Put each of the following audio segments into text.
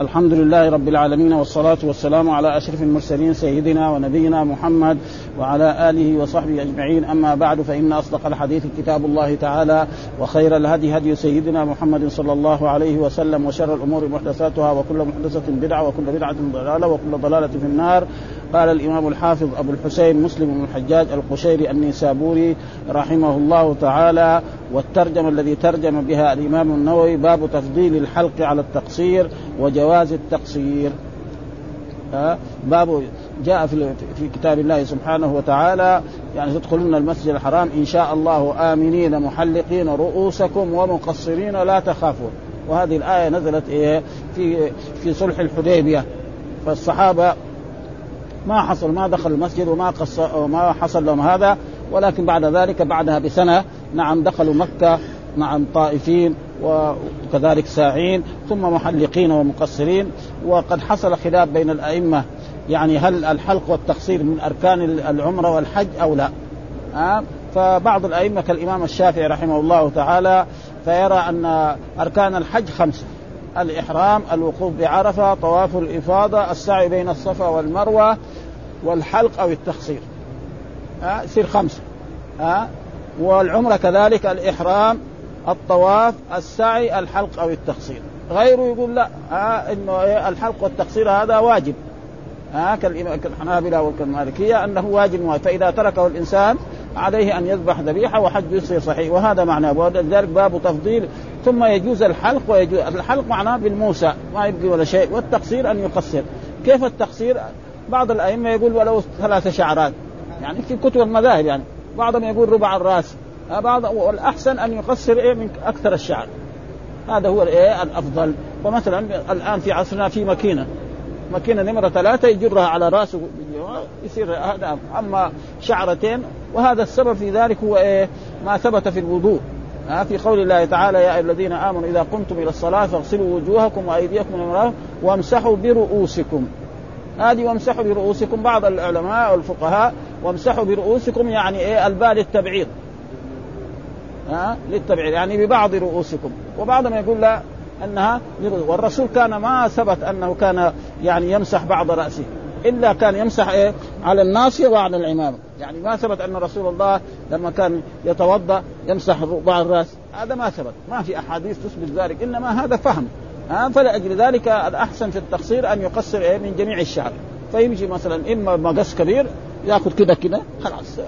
الحمد لله رب العالمين والصلاة والسلام على أشرف المرسلين سيدنا ونبينا محمد وعلى آله وصحبه أجمعين. أما بعد فإن أصدق الحديث كتاب الله تعالى وخير الهدي هدي سيدنا محمد صلى الله عليه وسلم وشر الأمور محدثاتها وكل محدثة بدعة وكل بدعة ضلالة وكل ضلالة في النار. قال الإمام الحافظ أبو الحسين مسلم بن الحجاج القشيري النيسابوري رحمه الله تعالى والترجمة الذي ترجم بها الإمام النووي باب تفضيل الحلق على التقصير وجواز التقصير. باب جاء في في كتاب الله سبحانه وتعالى يعني تدخلون المسجد الحرام إن شاء الله آمنين محلقين رؤوسكم ومقصرين لا تخافون. وهذه الآية نزلت إيه؟ في في صلح الحديبية. فالصحابة ما حصل ما دخل المسجد وما قص وما حصل لهم هذا ولكن بعد ذلك بعدها بسنة نعم دخلوا مكة نعم طائفين. وكذلك ساعين ثم محلقين ومقصرين وقد حصل خلاف بين الأئمة يعني هل الحلق والتقصير من أركان العمرة والحج أو لا؟ أه؟ فبعض الأئمة كالإمام الشافعي رحمه الله تعالى فيرى أن أركان الحج خمسه الإحرام، الوقوف بعرفة، طواف الإفاضة، السعي بين الصفا والمروة والحلق أو التقصير. أه؟ يصير خمسه. أه؟ والعمرة كذلك الإحرام، الطواف، السعي، الحلق أو التقصير. غيره يقول لا آه إنه الحلق والتقصير هذا واجب. آه كالحنابلة والمالكية أنه واجب فإذا تركه الإنسان عليه أن يذبح ذبيحة وحج يصير صحيح. وهذا معناه ولذلك باب تفضيل. ثم يجوز الحلق ويجوز الحلق معناه بالموسى. ما يبقي ولا شيء. والتقصير أن يقصر. كيف التقصير؟ بعض الأئمة يقول ولو ثلاث شعرات. يعني في كتب المذاهب يعني. بعضهم يقول ربع الرأس. بعض والأحسن أن يقصر إيه من أكثر الشعر. هذا هو الإيه الأفضل. ومثلا الآن في عصرنا في ماكينة. ماكينة نمرة ثلاثة يجرها على رأسه يصير هذا. أما شعرتين وهذا السبب في ذلك هو إيه؟ ما ثبت في الوضوء. ها في قول الله تعالى يا أيها الذين آمنوا إذا قمتم إلى الصلاة فاغسلوا وجوهكم وأيديكم إلى وامسحوا برؤوسكم. هذه وامسحوا برؤوسكم بعض العلماء والفقهاء وامسحوا برؤوسكم يعني إيه؟ البال التبعيض. ها؟ يعني ببعض رؤوسكم. وبعضهم يقول لا أنها والرسول كان ما ثبت أنه كان يعني يمسح بعض رأسه. إلا كان يمسح إيه؟ على الناصية وعلى العمامة. يعني ما ثبت أن رسول الله لما كان يتوضأ يمسح بعض الرأس. هذا ما ثبت. ما في أحاديث تثبت ذلك. إنما هذا فهم. ها؟ فلاجل ذلك. الأحسن في التقصير أن يقصر إيه؟ من جميع الشعر فيمشي مثلا إما مقص كبير ياخذ كده كده خلاص.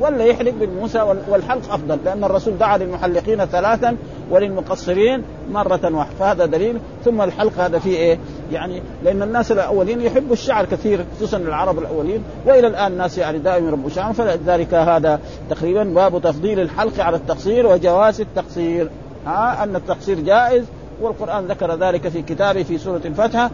ولا يحلق بالموسى والحلق أفضل لأن الرسول دعا للمحلقين ثلاثا وللمقصرين مرة واحدة فهذا دليل. ثم الحلق هذا فيه إيه؟ يعني لأن الناس الأولين يحبوا الشعر كثير خصوصا العرب الأولين وإلى الآن الناس يعني دائما يربوا شعر فلذلك هذا تقريبا باب تفضيل الحلق على التقصير وجواز التقصير. ها؟ أن التقصير جائز والقرآن ذكر ذلك في كتابه في سورة الفتحة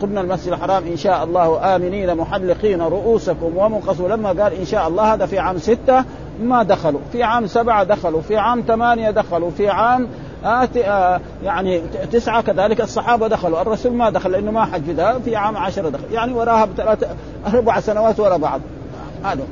قلنا المسجد الحرام إن شاء الله آمنين محلقين رؤوسكم ومنقصوا. لما قال إن شاء الله هذا في عام ستة ما دخلوا. في عام سبعة دخلوا. في عام ثمانية دخلوا. في عام آه آه يعني تسعة كذلك الصحابة دخلوا. الرسول ما دخل لأنه ما حج في عام عشرة دخل. يعني وراها بثلاث أربع سنوات ورا بعض. هذا.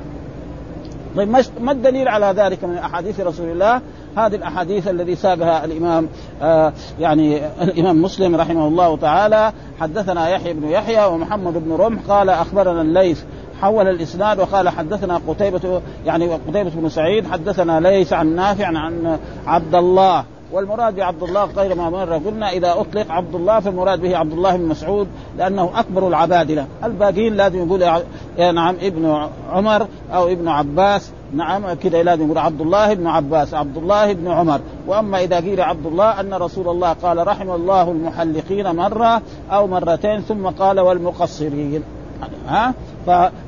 طيب ما الدليل على ذلك من أحاديث رسول الله؟ هذه الأحاديث الذي ساقها الإمام آه يعني الإمام مسلم رحمه الله تعالى. حدثنا يحيى بن يحيى ومحمد بن رمح. قال أخبرنا الليث حول الإسناد وقال حدثنا قتيبة يعني قتيبة بن سعيد. حدثنا ليس عن نافع عن عبد الله. والمراد بعبد الله غير ما مر قلنا إذا أطلق عبد الله فالمراد به عبد الله بن مسعود لأنه أكبر العبادله، الباقيين لازم يقول نعم ابن عمر أو ابن عباس. نعم كذا لازم يقول عبد الله بن عباس عبد الله بن عمر. وأما إذا قيل عبد الله أن رسول الله قال رحم الله المحلقين مرة أو مرتين ثم قال والمقصرين. ها؟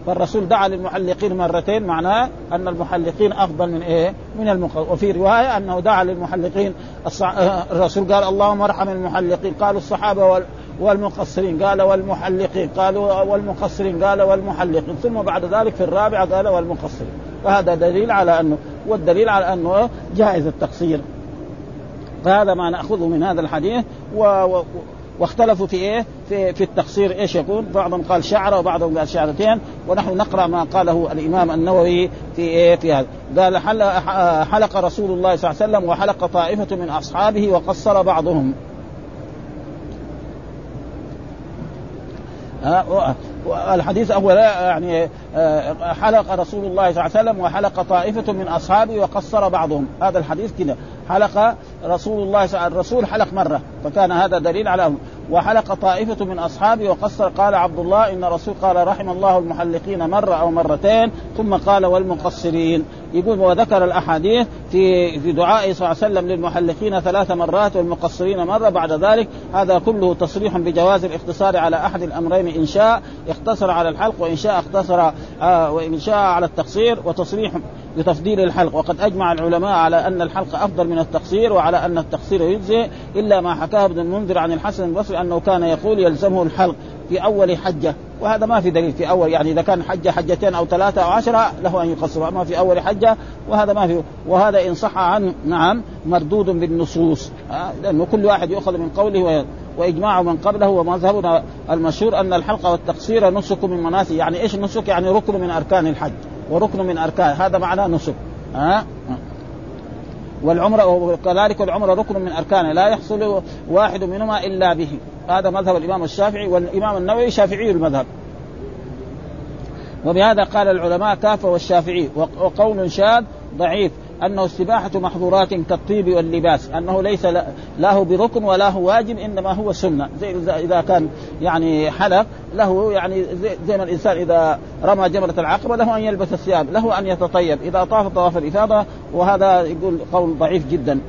فالرسول دعا للمحلقين مرتين معناه أن المحلقين أفضل من إيه؟ من المقصرين وفي رواية أنه دعا للمحلقين الصع... الرسول قال اللهم ارحم المحلقين قالوا الصحابة وال... والمقصرين قال والمحلقين قالوا والمقصرين قال والمحلقين. ثم بعد ذلك في الرابعة قال والمقصرين. فهذا دليل على انه والدليل على أنه جائز التقصير. فهذا ما نأخذه من هذا الحديث. و... و... واختلفوا في إيه؟ في في التقصير. إيش يكون؟ بعضهم قال شعرة وبعضهم قال شعرتين. ونحن نقرأ ما قاله الإمام النووي في إيه؟ في هذا. قال حلق رسول الله صلى الله عليه وسلم وحلق طائفة من أصحابه وقصر بعضهم. الحديث أول يعني آه، حلق رسول الله صلى الله عليه وسلم وحلق طائفة من أصحابه وقصر بعضهم. هذا الحديث كده. حلق رسول الله الرسول حلق مرة فكان هذا دليل على وحلق طائفة من أصحابه وقصر. قال عبد الله إن الرسول قال رحم الله المحلقين مرة أو مرتين ثم قال والمقصرين. يقول وذكر الأحاديث في في دعائه صلى الله عليه وسلم للمحلقين ثلاث مرات والمقصرين مرة. بعد ذلك هذا كله تصريح بجواز الاختصار على أحد الأمرين إن شاء. اختصر على الحلق وإن شاء اختصر آه وإن شاء على التقصير وتصريح بتفضيل الحلق. وقد أجمع العلماء على أن الحلق أفضل من التقصير وعلى أن التقصير يجزي إلا ما حكاه ابن المنذر عن الحسن البصري أنه كان يقول يلزمه الحلق في أول حجة. وهذا ما في دليل. في أول يعني إذا كان حجة حجتين أو ثلاثة أو عشرة له أن يقصر أما في أول حجة وهذا ما في. وهذا إن صح عنه نعم مردود بالنصوص. لأنه كل واحد يؤخذ من قوله وإجماع من قبله ومذهبنا المشهور أن الحلق والتقصير نسك من مناسك. يعني إيش النسك؟ يعني ركن من أركان الحج. وركن من أركان. هذا معناه نسك. ها والعمره وكذلك العمره ركن من أركانه. لا يحصل واحد منهما إلا به. هذا مذهب الإمام الشافعي والإمام النووي شافعي المذهب. وبهذا قال العلماء كافة والشافعي. وقول شاذ ضعيف. أنه استباحه محظورات كالطيب واللباس أنه ليس له بركن ولا هو واجب إنما هو سنة. زي إذا كان يعني حلق له يعني زي ما الإنسان إذا رمى جمره العقبة له أن يلبس الثياب له أن يتطيب. إذا طاف طواف الإفاضة وهذا يقول قول ضعيف جدا.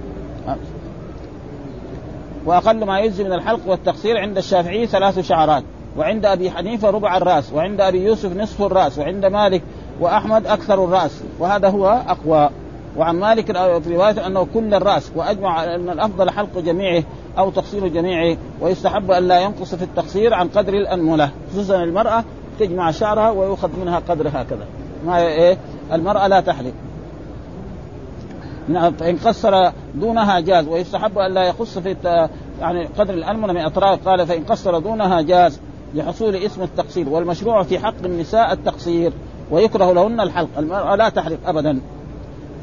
وأقل ما يجزي من الحلق والتقصير عند الشافعي ثلاث شعرات. وعند أبي حنيفة ربع الرأس وعند أبي يوسف نصف الرأس وعند مالك وأحمد أكثر الرأس. وهذا هو أقوى. وعن مالك في رواية أنه كل الرأس وأجمع على أن الأفضل حلق جميعه أو تقصير جميعه ويستحب أن لا ينقص في التقصير عن قدر الأنملة. خصوصا المرأة تجمع شعرها ويؤخذ منها قدر هكذا. ما إيه؟ المرأة لا تحلق. نعم فإن قصر دونها جاز ويستحب أن لا يقص في يعني قدر الأنملة من أطراف قال فإن قصر دونها جاز لحصول اسم التقصير والمشروع في حق النساء التقصير ويكره لهن الحلق. المرأة لا تحلق أبدا.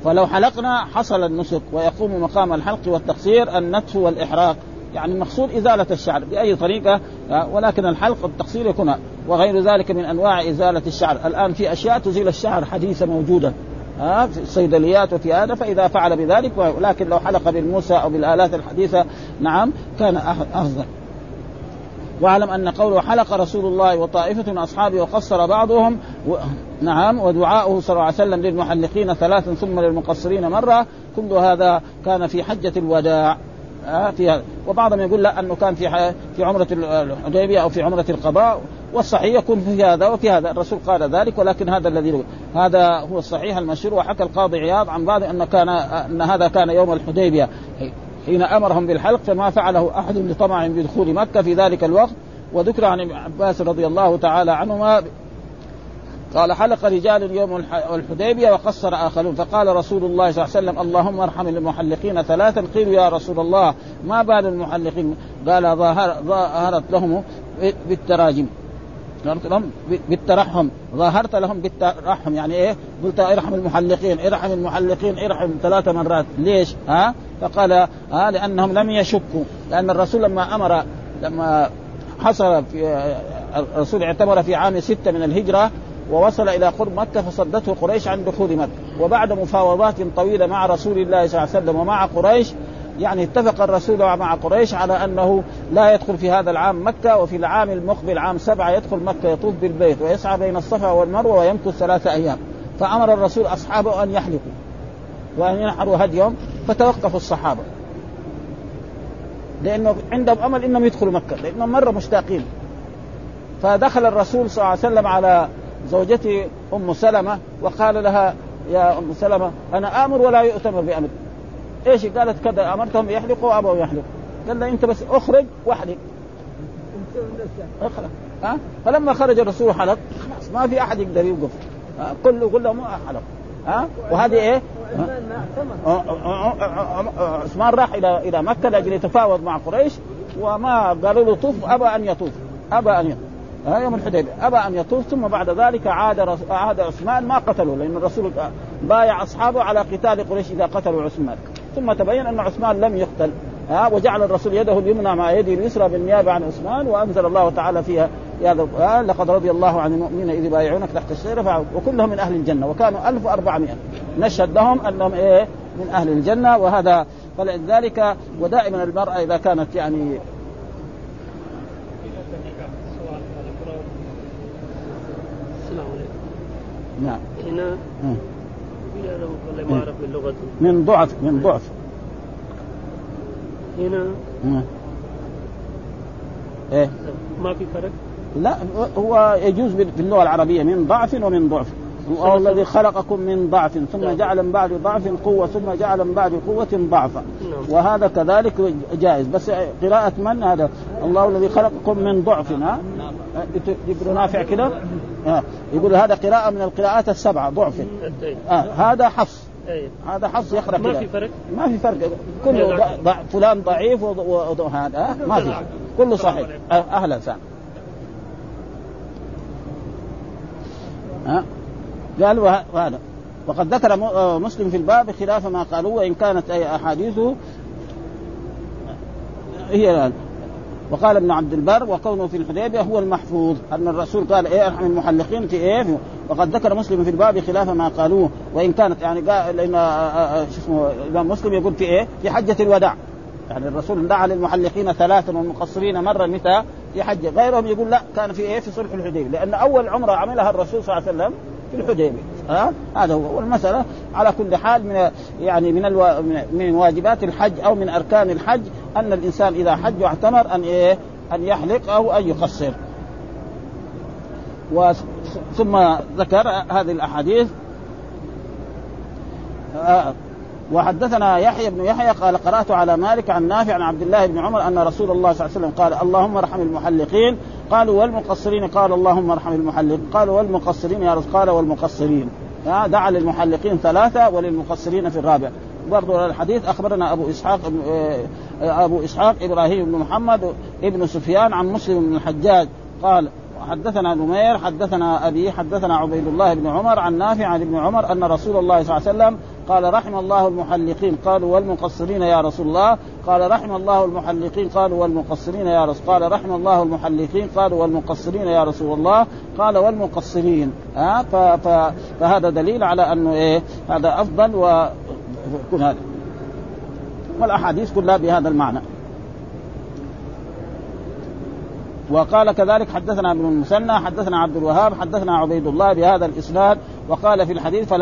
فلو حلقنا حصل النسك ويقوم مقام الحلق والتقصير النتف والإحراق. يعني المقصود إزالة الشعر بأي طريقة ولكن الحلق والتقصير يكون وغير ذلك من أنواع إزالة الشعر. الآن في أشياء تزيل الشعر حديثة موجودة ها في الصيدليات وفي هذا فإذا فعل بذلك ولكن لو حلق بالموسى أو بالآلات الحديثة نعم كان أفضل. واعلم أن قوله حلق رسول الله وطائفة من أصحابه وقصر بعضهم و... نعم ودعاؤه صلى الله عليه وسلم للمحلقين ثلاثا ثم للمقصرين مرة. كل هذا كان في حجة الوداع. آه في هذا. وبعضهم يقول لا أنه كان في في عمرة الحديبية أو في عمرة القضاء. والصحيح يكون في هذا وفي هذا. الرسول قال ذلك ولكن هذا الذي هذا هو الصحيح المشهور. وحكى القاضي عياض عن بعض أن كان أن هذا كان يوم الحديبية. حين أمرهم بالحلق فما فعله أحد لطمع بدخول مكة في ذلك الوقت. وذكر عن ابن عباس رضي الله تعالى عنهما قال حلق رجال يوم الحديبيه وقصر آخرون. فقال رسول الله صلى الله عليه وسلم اللهم ارحم المحلقين ثلاثا. قيلوا يا رسول الله ما بال المحلقين؟ قال ظاهرت لهم بالتراجم. لهم بالترحم. ظاهرت لهم بالترحم. يعني إيه؟ قلت ارحم المحلقين ارحم المحلقين ارحم ثلاث مرات. ليش؟ ها؟ فقال ها لأنهم لم يشكوا. لأن الرسول لما أمر لما حصل في الرسول اعتمر في عام ستة من الهجرة ووصل إلى قرب مكة فصدته قريش عن دخول مكة. وبعد مفاوضات طويلة مع رسول الله صلى الله عليه وسلم ومع قريش يعني اتفق الرسول مع قريش على أنه لا يدخل في هذا العام مكة وفي العام المقبل عام سبعة يدخل مكة يطوف بالبيت ويسعى بين الصفا والمروة ويمكث ثلاثة أيام. فأمر الرسول أصحابه أن يحلقوا وأن ينحروا هديهم فتوقفوا الصحابة. لأنه عندهم أمل إنهم يدخلوا مكة لأنهم مرة مشتاقين. فدخل الرسول صلى الله عليه وسلم على زوجته أم سلمة وقال لها يا أم سلمة أنا آمر ولا يؤتمر بأمر. إيش قالت؟ كذا أمرتهم يحلقوا وابوا يحلقوا. قال له أنت بس أخرج وأحلق. أخرج. ها؟ فلما خرج الرسول حلق. خلاص ما في أحد يقدر يوقف. كله كله ما حلق ها؟ وهذه إيه؟ عثمان راح إلى إلى مكة لأجل يتفاوض مع قريش وما قالوا له طوف أبى أن يطوف. أبى أن يطوف. يوم الحديبية. أبى أن يطوف ثم بعد ذلك عاد رس... عاد عثمان ما قتلوا لأن الرسول بايع أصحابه على قتال قريش إذا قتلوا عثمان. ثم تبين أن عثمان لم يقتل ها وجعل الرسول يده اليمنى مع يده اليسرى بالنيابة عن عثمان وأنزل الله تعالى فيها هذا لقد رضي الله عن المؤمنين إذ يبايعونك تحت الشجره وكلهم من أهل الجنة وكانوا 1400 نشهد لهم أنهم إيه؟ من أهل الجنة وهذا فلذلك ودائما المرأة إذا كانت يعني نعم. هنا؟ ما أعرف من لغته من ضعف من ضعف. هنا؟ إيه؟ ما في فرق؟ لا هو يجوز في اللغة العربية من ضعف ومن ضعف. هو الذي خلقكم من ضعف ثم نعم. جعل من بعد ضعف قوة ثم جعل من بعد قوة ضعفا. نعم. وهذا كذلك جائز. بس قراءة من هذا؟ الله الذي خلقكم من ضعف ها؟ يقول نافع كده؟ يقول هذا قراءة من القراءات السبعة ضعف. آه هذا حفص أيه. هذا حظ يقرأ ما في فرق؟ ما في فرق. كله ضع فلان ضعيف وهذا ما في. كله صحيح. أه، أهلا وسهلا. ها قال وهذا. وقد ذكر آه، مسلم في الباب خلاف ما قالوه وإن كانت أي أحاديثه هي وقال ابن عبد البر وكونه في الحديبية هو المحفوظ أن الرسول قال إيه ارحم المحلقين في إيه وقد ذكر مسلم في الباب خلاف ما قالوه وإن كانت يعني قال لأن آه، آه، شو اسمه الإمام مسلم يقول في إيه في حجة الوداع. يعني الرسول دعا للمحلقين ثلاثا والمقصرين مرة متى؟ في حجة. غيرهم يقول لا كان في إيه في صلح الحديبية لأن أول عمرة عملها الرسول صلى الله عليه وسلم في الحديبية. ها؟ هذا هو. والمسألة على كل حال من يعني من ألو... من واجبات الحج أو من أركان الحج أن الإنسان إذا حج واعتمر أن إيه؟ أن يحلق أو أن يقصر. و... ثم ذكر هذه الأحاديث. آه وحدثنا يحيى بن يحيى قال قرأت على مالك عن نافع عن عبد الله بن عمر أن رسول الله صلى الله عليه وسلم قال اللهم ارحم المحلقين. قالوا والمقصرين؟ قال اللهم ارحم المحلق. قالوا والمقصرين يا رسول قال والمقصرين. دعا للمحلقين ثلاثة وللمقصرين في الرابع. برضو الحديث أخبرنا أبو إسحاق آه، أبو إسحاق إبراهيم بن محمد ابن سفيان عن مسلم بن الحجاج. قال حدثنا نمير حدثنا أبي حدثنا عبيد الله بن عمر عن نافع عن ابن عمر أن رسول الله صلى الله عليه وسلم قال رحم الله المحلقين. قالوا والمقصرين يا رسول الله. قال رحم الله المحلقين. قالوا والمقصرين يا رسول قال رحم الله المحلقين. قالوا والمقصرين يا رسول الله. قال والمقصرين. ها؟ فهذا دليل على أنه إيه؟ هذا أفضل ويكون هذا. والأحاديث كلها بهذا المعنى. وقال كذلك حدثنا ابن المثنى حدثنا عبد الوهاب حدثنا عبيد الله بهذا الإسناد وقال في الحديث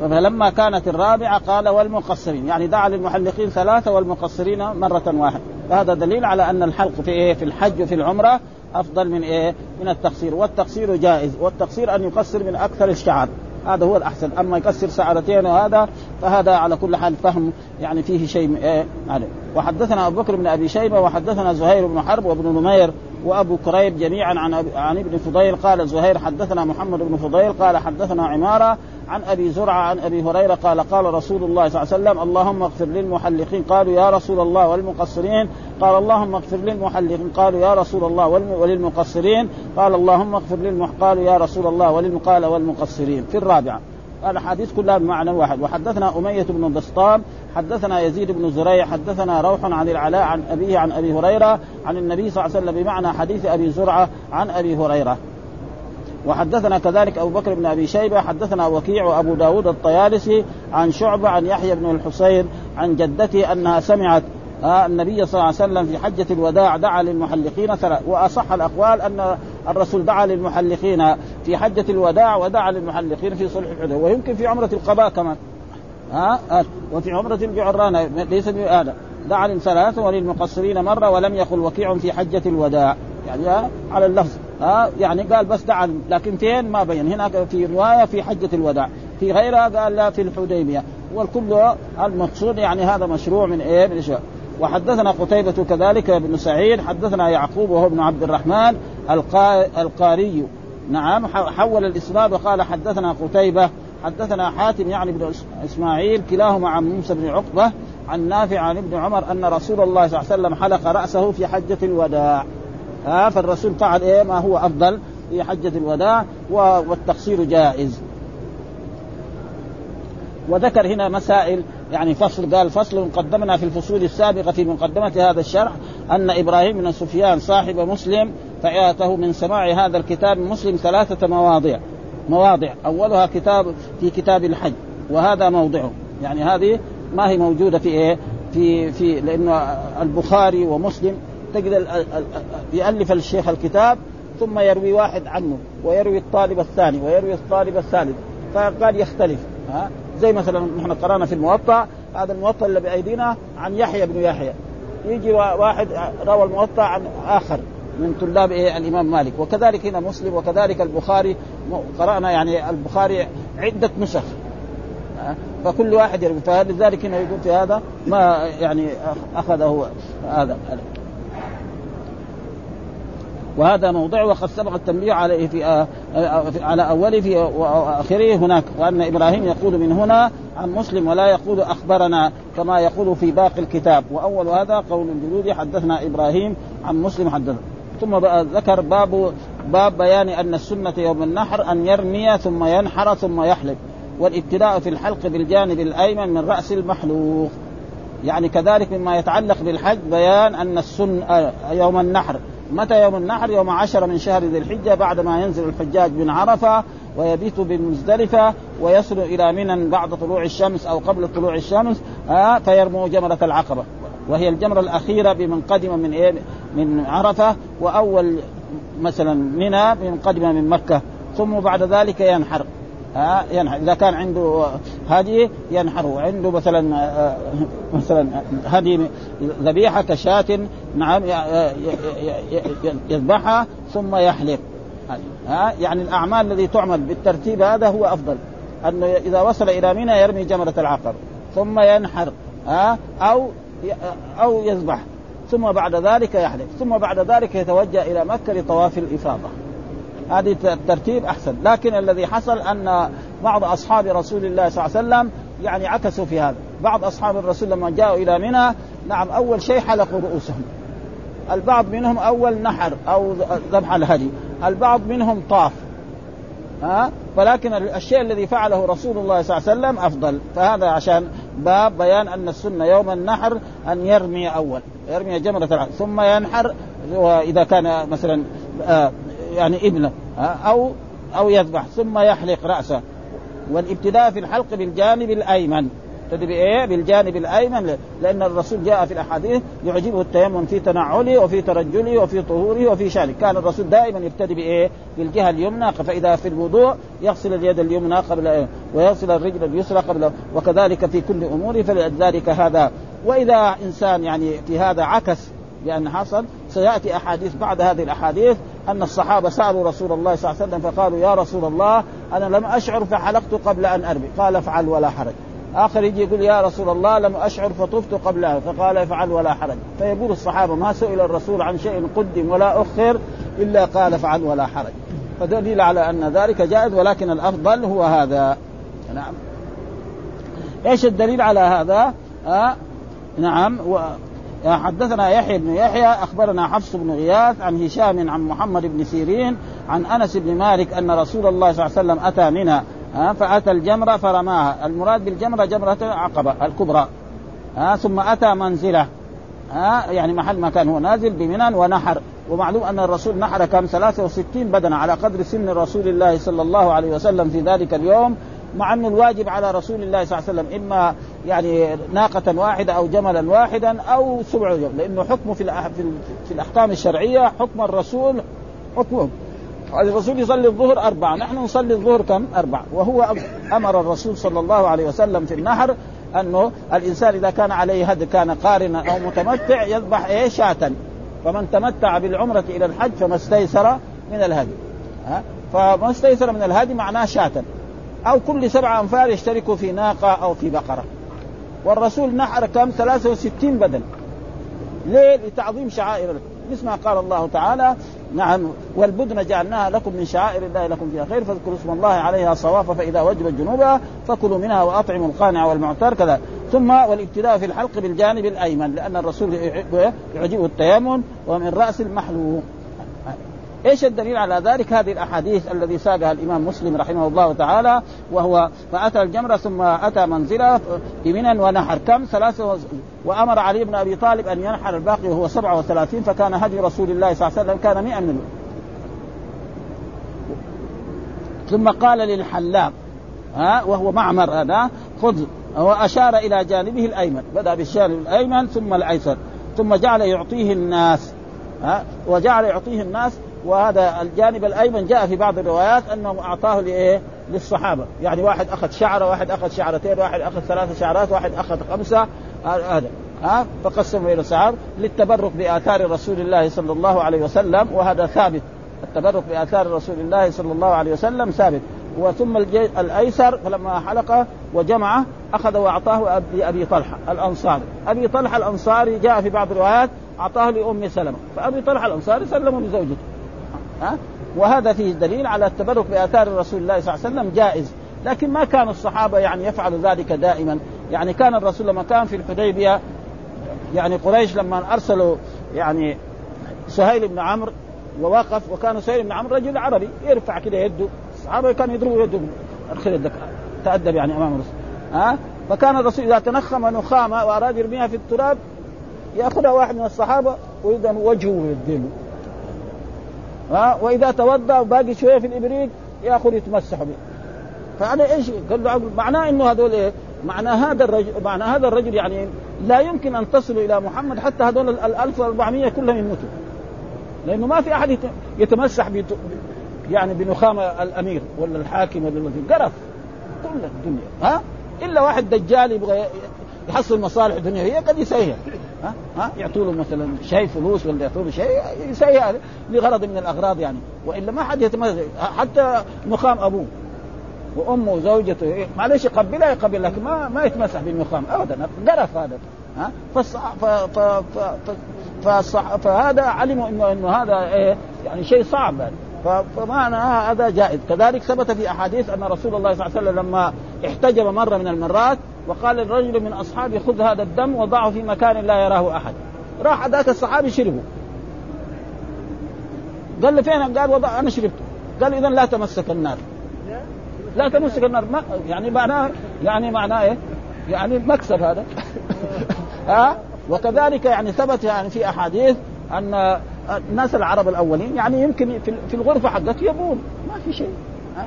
فلما كانت الرابعة قال والمقصرين يعني دعا للمحلقين ثلاثة والمقصرين مرة واحدة. فهذا دليل على أن الحلق في إيه؟ في الحج وفي العمرة أفضل من إيه؟ من التقصير. والتقصير جائز والتقصير أن يقصر من أكثر الشعر. هذا هو الأحسن. أما يكسر سعرتين وهذا فهذا على كل حال فهم يعني فيه شيء إيه؟ يعني وحدثنا أبو بكر بن أبي شيبة وحدثنا زهير بن حرب وابن نمير وأبو كريب جميعا عن عن ابن فضيل قال زهير حدثنا محمد بن فضيل قال حدثنا عمارة عن أبي زرعة عن أبي هريرة قال قال رسول الله صلى الله عليه وسلم اللهم اغفر للمحلقين. قالوا يا رسول الله والمقصرين. قال اللهم اغفر للمحلقين. قالوا يا رسول الله وللمقصرين. قال اللهم اغفر للمح قالوا يا رسول الله وللمقال والمقصرين. في الرابعة الأحاديث كلها بمعنى واحد. وحدثنا أمية بن بسطام حدثنا يزيد بن زريع حدثنا روح عن العلاء عن أبيه عن أبي هريرة عن النبي صلى الله عليه وسلم بمعنى حديث أبي زرعة عن أبي هريرة. وحدثنا كذلك أبو بكر بن أبي شيبة حدثنا وكيع وأبو داود الطيالسي عن شعبة عن يحيى بن الحصين عن جدته أنها سمعت آه النبي صلى الله عليه وسلم في حجة الوداع دعا للمحلقين ثلاث وأصح الأقوال أن الرسول دعا للمحلقين. في حجة الوداع ودعا للمحلقين في صلح الحديبية. ويمكن في عمرة القضاء كمان. ها؟ آه. وفي عمرة الجعرانة ليس بهذا دعا للثلاث وللمقصرين مرة ولم يقل وكيع في حجة الوداع. يعني على اللفظ. ها يعني قال بس دعا لكن فين؟ ما بين. هناك في رواية في حجة الوداع. في غيرها قال لا في الحديبية. والكل المقصود يعني هذا مشروع من إيه؟ من إشياء وحدثنا قتيبة كذلك بن سعيد حدثنا يعقوب وهو ابن عبد الرحمن القاري. نعم حول الإسناد وقال حدثنا قتيبة حدثنا حاتم يعني بن إسماعيل كلاهما عن موسى بن عقبة عن نافع عن ابن عمر أن رسول الله صلى الله عليه وسلم حلق رأسه في حجة الوداع. ها فالرسول فعل إيه؟ ما هو أفضل في حجة الوداع والتقصير جائز. وذكر هنا مسائل يعني فصل قال فصل قدمنا في الفصول السابقة في مقدمة هذا الشرح أن إبراهيم بن سفيان صاحب مسلم فاته من سماع هذا الكتاب مسلم ثلاثة مواضع مواضع أولها كتاب في كتاب الحج وهذا موضعه. يعني هذه ما هي موجودة في إيه؟ في في لأنه البخاري ومسلم تجد يالف الشيخ الكتاب ثم يروي واحد عنه ويروي الطالب الثاني ويروي الطالب الثالث فقال يختلف. ها؟ زي مثلا نحن قرانا في الموطأ هذا الموطأ اللي بأيدينا عن يحيى بن يحيى. يجي واحد روى الموطأ عن آخر من طلاب إيه الإمام مالك. وكذلك هنا مسلم وكذلك البخاري قرأنا يعني البخاري عدة نسخ. فكل واحد يروي فلذلك هنا يقول في هذا ما يعني أخذه هذا وهذا موضع وقد سبق التنبيه عليه في آه على اوله في واخره هناك وأن إبراهيم يقول من هنا عن مسلم ولا يقول أخبرنا كما يقول في باقي الكتاب. وأول هذا قول الجلود حدثنا إبراهيم عن مسلم حدثنا. ثم ذكر باب باب بيان أن السنة يوم النحر أن يرمي ثم ينحر ثم يحلق والابتداء في الحلق بالجانب الأيمن من رأس المحلوق. يعني كذلك مما يتعلق بالحج بيان أن السن يوم النحر متى يوم النحر؟ يوم عشر من شهر ذي الحجة بعد ما ينزل الحجاج من عرفة ويبيت بمزدلفة ويصل إلى منى بعد طلوع الشمس أو قبل طلوع الشمس آه فيرموا جمرة العقبة. وهي الجمرة الأخيرة بمن قدم من إيه؟ من عرفة وأول مثلا منى بمن قدم من مكة ثم بعد ذلك ينحر. ها ينحر. إذا كان عنده هدي ينحر عنده مثلا آه، مثلا هدي ذبيحة كشاة نعم يذبحها ثم يحلق. ها يعني الأعمال الذي تعمل بالترتيب هذا هو أفضل. أنه إذا وصل إلى منى يرمي جمرة العقر ثم ينحر ها أو أو يذبح ثم بعد ذلك يحلق ثم بعد ذلك يتوجه إلى مكة لطواف الإفاضة. هذه الترتيب أحسن. لكن الذي حصل أن بعض أصحاب رسول الله صلى الله عليه وسلم يعني عكسوا في هذا. بعض أصحاب الرسول لما جاءوا إلى منى نعم أول شيء حلقوا رؤوسهم. البعض منهم أول نحر أو ذبح الهدي. البعض منهم طاف. ها؟ ولكن الشيء الذي فعله رسول الله صلى الله عليه وسلم أفضل. فهذا عشان باب بيان أن السنة يوم النحر أن يرمي أول يرمي جمرة ثم ينحر وإذا كان مثلا آه يعني ابنه أو أو يذبح ثم يحلق رأسه. والابتداء في الحلق بالجانب الأيمن. تدري إيه بالجانب الأيمن لأن الرسول جاء في الأحاديث يعجبه التيمم في تنعله وفي ترجله وفي طهوره وفي شأنه. كان الرسول دائما يبتدي بإيه؟ بالجهة اليمنى فاذا في الوضوء يغسل اليد اليمنى قبل إيه؟ ويغسل الرجل اليسرى قبل وكذلك في كل اموره فلذلك هذا. وإذا إنسان يعني في هذا عكس بأن حصل سيأتي أحاديث بعد هذه الأحاديث أن الصحابة سألوا رسول الله صلى الله عليه وسلم فقالوا يا رسول الله أنا لم أشعر فحلقت قبل أن أرمي. قال افعل ولا حرج. آخر يجي يقول يا رسول الله لم أشعر فطفت قبلها فقال افعل ولا حرج. فيقول الصحابة ما سئل الرسول عن شيء قدم ولا أخر إلا قال افعل ولا حرج. فدليل على أن ذلك جائز ولكن الأفضل هو هذا. نعم. إيش الدليل على هذا؟ آه نعم. حدثنا يحيى بن يحيى أخبرنا حفص بن غياث عن هشام عن محمد بن سيرين عن أنس بن مالك أن رسول الله صلى الله عليه وسلم أتى منها فأتى الجمرة فرماها. المراد بالجمرة جمرة العقبة الكبرى ها ثم أتى منزلة يعني محل ما كان هو نازل بمنى ونحر. ومعلوم أن الرسول نحر كم؟ 63 بدنه على قدر سن رسول الله صلى الله عليه وسلم في ذلك اليوم. مع أنه الواجب على رسول الله صلى الله عليه وسلم إما يعني ناقة واحدة أو جملا واحدا أو سبع يوم لأنه حكمه في في الأحكام الشرعية حكم الرسول حكمه. الرسول يصلي الظهر أربعة نحن نصلي الظهر كم؟ أربعة. وهو أمر الرسول صلى الله عليه وسلم في النحر أنه الإنسان إذا كان عليه هد كان قارنا أو متمتع يذبح إيه شاة. فمن تمتع بالعمرة إلى الحج فما استيسر من الهدي. ها؟ فما استيسر من الهدي معناه شاة. أو كل سبعة أنفار يشتركوا في ناقة أو في بقرة. والرسول نحر كم؟ 63 بدن ليه؟ لتعظيم شعائر مثل ما قال الله تعالى نعم والبدن جعلناها لكم من شعائر الله لكم فيها خير فاذكروا اسم الله عليها صوافا فإذا وجبت جنوبها فكلوا منها وأطعموا القانع والمعتر كذا. ثم والابتداء في الحلق بالجانب الأيمن لأن الرسول يعجبه التيمم ومن رأس المحلوق إيش الدليل على ذلك؟ هذه الأحاديث الذي ساقها الإمام مسلم رحمه الله تعالى وهو فأتى الجمرة ثم أتى منزلة بمنى ونحر كم؟ ثلاثة وأمر علي بن أبي طالب أن ينحر الباقي وهو 37 فكان هدي رسول الله صلى الله عليه وسلم كان 100 من ثم قال للحلاق ها وهو معمر هذا خذ واشار إلى جانبه الأيمن بدأ بالجانب الأيمن ثم الأيسر ثم جعل يعطيه الناس ها وجعل يعطيه الناس وهذا الجانب الأيمن جاء في بعض الروايات أنه أعطاه لإيه؟ للصحابة، يعني واحد أخذ شعرة، واحد أخذ شعرتين، واحد أخذ ثلاث شعرات، واحد أخذ خمسة هذا. ها؟ فقسم إلى الصحابة للتبرك بآثار رسول الله صلى الله عليه وسلم وهذا ثابت. التبرك بآثار رسول الله صلى الله عليه وسلم ثابت. وثم الأيسر فلما حلق وجمعه أخذ وأعطاه لأبي طلحة الأنصاري، أبي طلحة الأنصاري جاء في بعض الروايات أعطاه لأم سلمة، فأبي طلحة الأنصاري سلمه لزوجته. ها؟ وهذا فيه دليل على التبرك بآثار رسول الله صلى الله عليه وسلم جائز، لكن ما كان الصحابة يعني يفعلوا ذلك دائما، يعني كان الرسول لما كان في الحديبية يعني قريش لما أرسلوا يعني سهيل بن عمرو ووقف وكان سهيل بن عمرو رجل عربي يرفع كده يده. الصحابة كانوا يضربوا يده. الخير تأدب يعني أمام الرسول. ها؟ فكان الرسول إذا تنخم نخامة وأراد يرميها في التراب يأخذها واحد من الصحابة ويدهن وجهه ويدينه ها؟ وإذا توضأ وباقي شوية في الإبريق ياخذ يتمسح به فهذا إيش؟ قال له معناه إنه هذول إيه؟ معنى هذا الرجل معنى هذا الرجل يعني لا يمكن أن تصلوا إلى محمد حتى هذول ال 1400 كلهم يموتوا. لأنه ما في أحد يتمسح بيت... يعني بنخامة الأمير ولا الحاكم ولا الذي قرف كل الدنيا. ها؟ إلا واحد دجال يبغى يحصل مصالح دنيوية قد يسويها ها؟ ها؟ يعطوا له مثلا شيء فلوس ولا يعطوا له شيء يسويها لغرض من الأغراض يعني. وإلا ما حد يتمسك حتى نخام أبوه وأمه وزوجته إيه؟ معلش يقبلها يقبل لكن ما ما يتمسح بالنخام ابدا قرف هذا. ها؟ فالصح ف ف ف فالصح فهذا علموا إنه إنه هذا إيه يعني شيء صعب. يعني فمعنى هذا جائز. كذلك ثبت في أحاديث أن رسول الله صلى الله عليه وسلم لما احتجب مرة من المرات وقال للرجل من اصحابه خذ هذا الدم وضعه في مكان لا يراه أحد. راح ذاك الصحابي شربه قال له فين؟ قال وضع أنا شربته. قال اذا لا تمسك النار. لا تمسك النار. ما يعني معناه يعني معناه إيه؟ يعني مكسب هذا. ها؟ وكذلك يعني ثبت يعني في أحاديث ان الناس العرب الأولين يعني يمكن في الغرفة حقته يبول ما في شيء.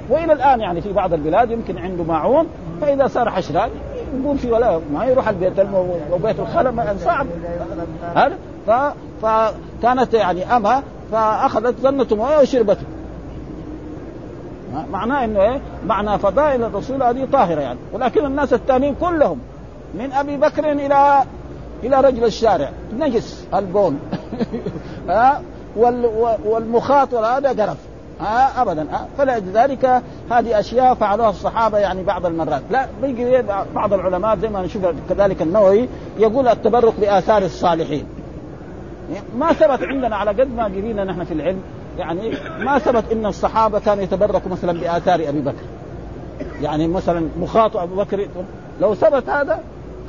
وإلى الآن يعني في بعض البلاد يمكن عنده ماعون فإذا صار حشران يقول في ولا ما يروح البيت وبيت الخلم صعب. هذا فكانت يعني اما فأخذت ظنته مويه وشربته معناه إنه إيه؟ معنى فضائل الرسول هذه طاهرة يعني. ولكن الناس الثانيين كلهم من أبي بكر إلى إلى رجل الشارع. نجس البول ها؟ والمخاط هذا قرف. ها ابدا. ها فلذلك هذه أشياء فعلوها الصحابة يعني بعض المرات. لا بيجي بعض العلماء زي ما نشوف كذلك النووي يقول التبرك بآثار الصالحين. ما ثبت عندنا على قد ما قرينا نحن في العلم يعني ما ثبت إن الصحابة كانوا يتبركوا مثلا بآثار أبي بكر. يعني مثلا مخاط أبو بكر لو ثبت هذا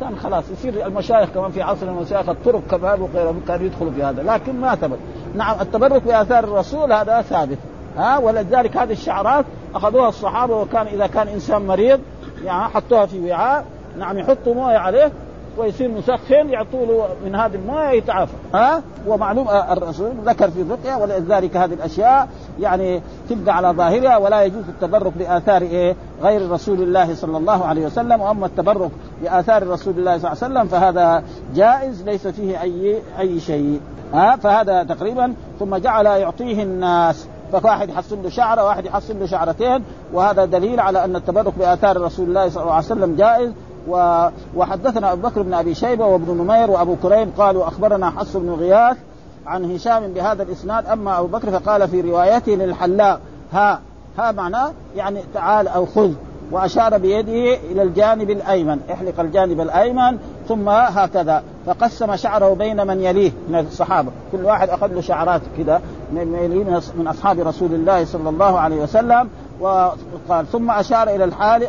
كان خلاص يصير المشايخ كمان في عصر المشايخ الطرق كمان وغيرهم كانوا يدخلوا في هذا. لكن ما ثبت. نعم التبرك بآثار الرسول هذا ثابت. ها؟ ولذلك هذه الشعرات أخذوها الصحابة وكان إذا كان إنسان مريض يعني حطوها في وعاء نعم يحطوا موية عليه ويصير مسخن يعطوا له من هذه الموية يتعافى. ها؟ ومعلوم الرسول ذكر في الرقيه ولذلك هذه الأشياء يعني تبقى على ظاهرها ولا يجوز التبرك بآثار إيه غير رسول الله صلى الله عليه وسلم. وأما التبرك بآثار رسول الله صلى الله عليه وسلم فهذا جائز ليس فيه أي أي شيء. ها؟ فهذا تقريبا ثم جعل يعطيه الناس. فواحد يحصل له شعرة واحد يحصل له شعرتين وهذا دليل على أن التبرك بآثار رسول الله صلى الله عليه وسلم جائز. و... وحدثنا أبو بكر بن أبي شيبة وابن نمير وأبو كريم قالوا أخبرنا حفص بن غياث عن هشام بهذا الإسناد أما أبو بكر فقال في روايته للحلاق ها ها معناه يعني تعال أو خذ. وأشار بيده إلى الجانب الأيمن احلق الجانب الأيمن ثم هكذا. فقسم شعره بين من يليه من الصحابة. كل واحد أخذ له شعرات كذا من أصحاب رسول الله صلى الله عليه وسلم وقال ثم أشار إلى الحال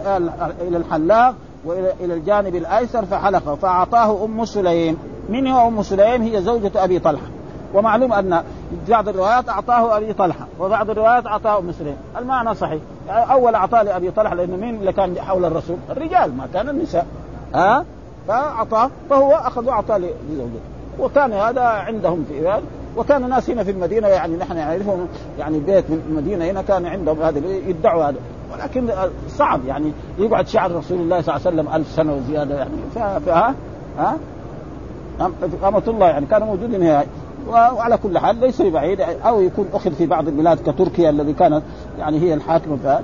إلى الحلاق والى إلى الجانب الأيسر فحلقه فأعطاه أم سليم. من هو أم سليم؟ هي زوجة أبي طلحة. ومعلوم أن بعض الروايات أعطاه أبي طلحة وبعض الروايات أعطاه أم سليم. المعنى صحيح. يعني أول أعطاه لأبي طلحة لأنه مين اللي كان حول الرسول؟ الرجال ما كان النساء. ها؟ فأعطاه فهو أخذ وأعطاه لزوجته. وكان هذا عندهم في ذلك وكان ناس هنا في المدينة يعني نحن نعرفهم يعني بيت من المدينة هنا كان عندهم هذا يدعوا هذا ولكن صعب يعني يقعد شعر رسول الله صلى الله عليه وسلم ألف سنة وزيادة يعني. ها؟ ها؟ أمة الله يعني كان موجود هنا. وعلى كل حال ليس ببعيد أو يكون أخذ في بعض البلاد كتركيا الذي كانت يعني هي الحاكمه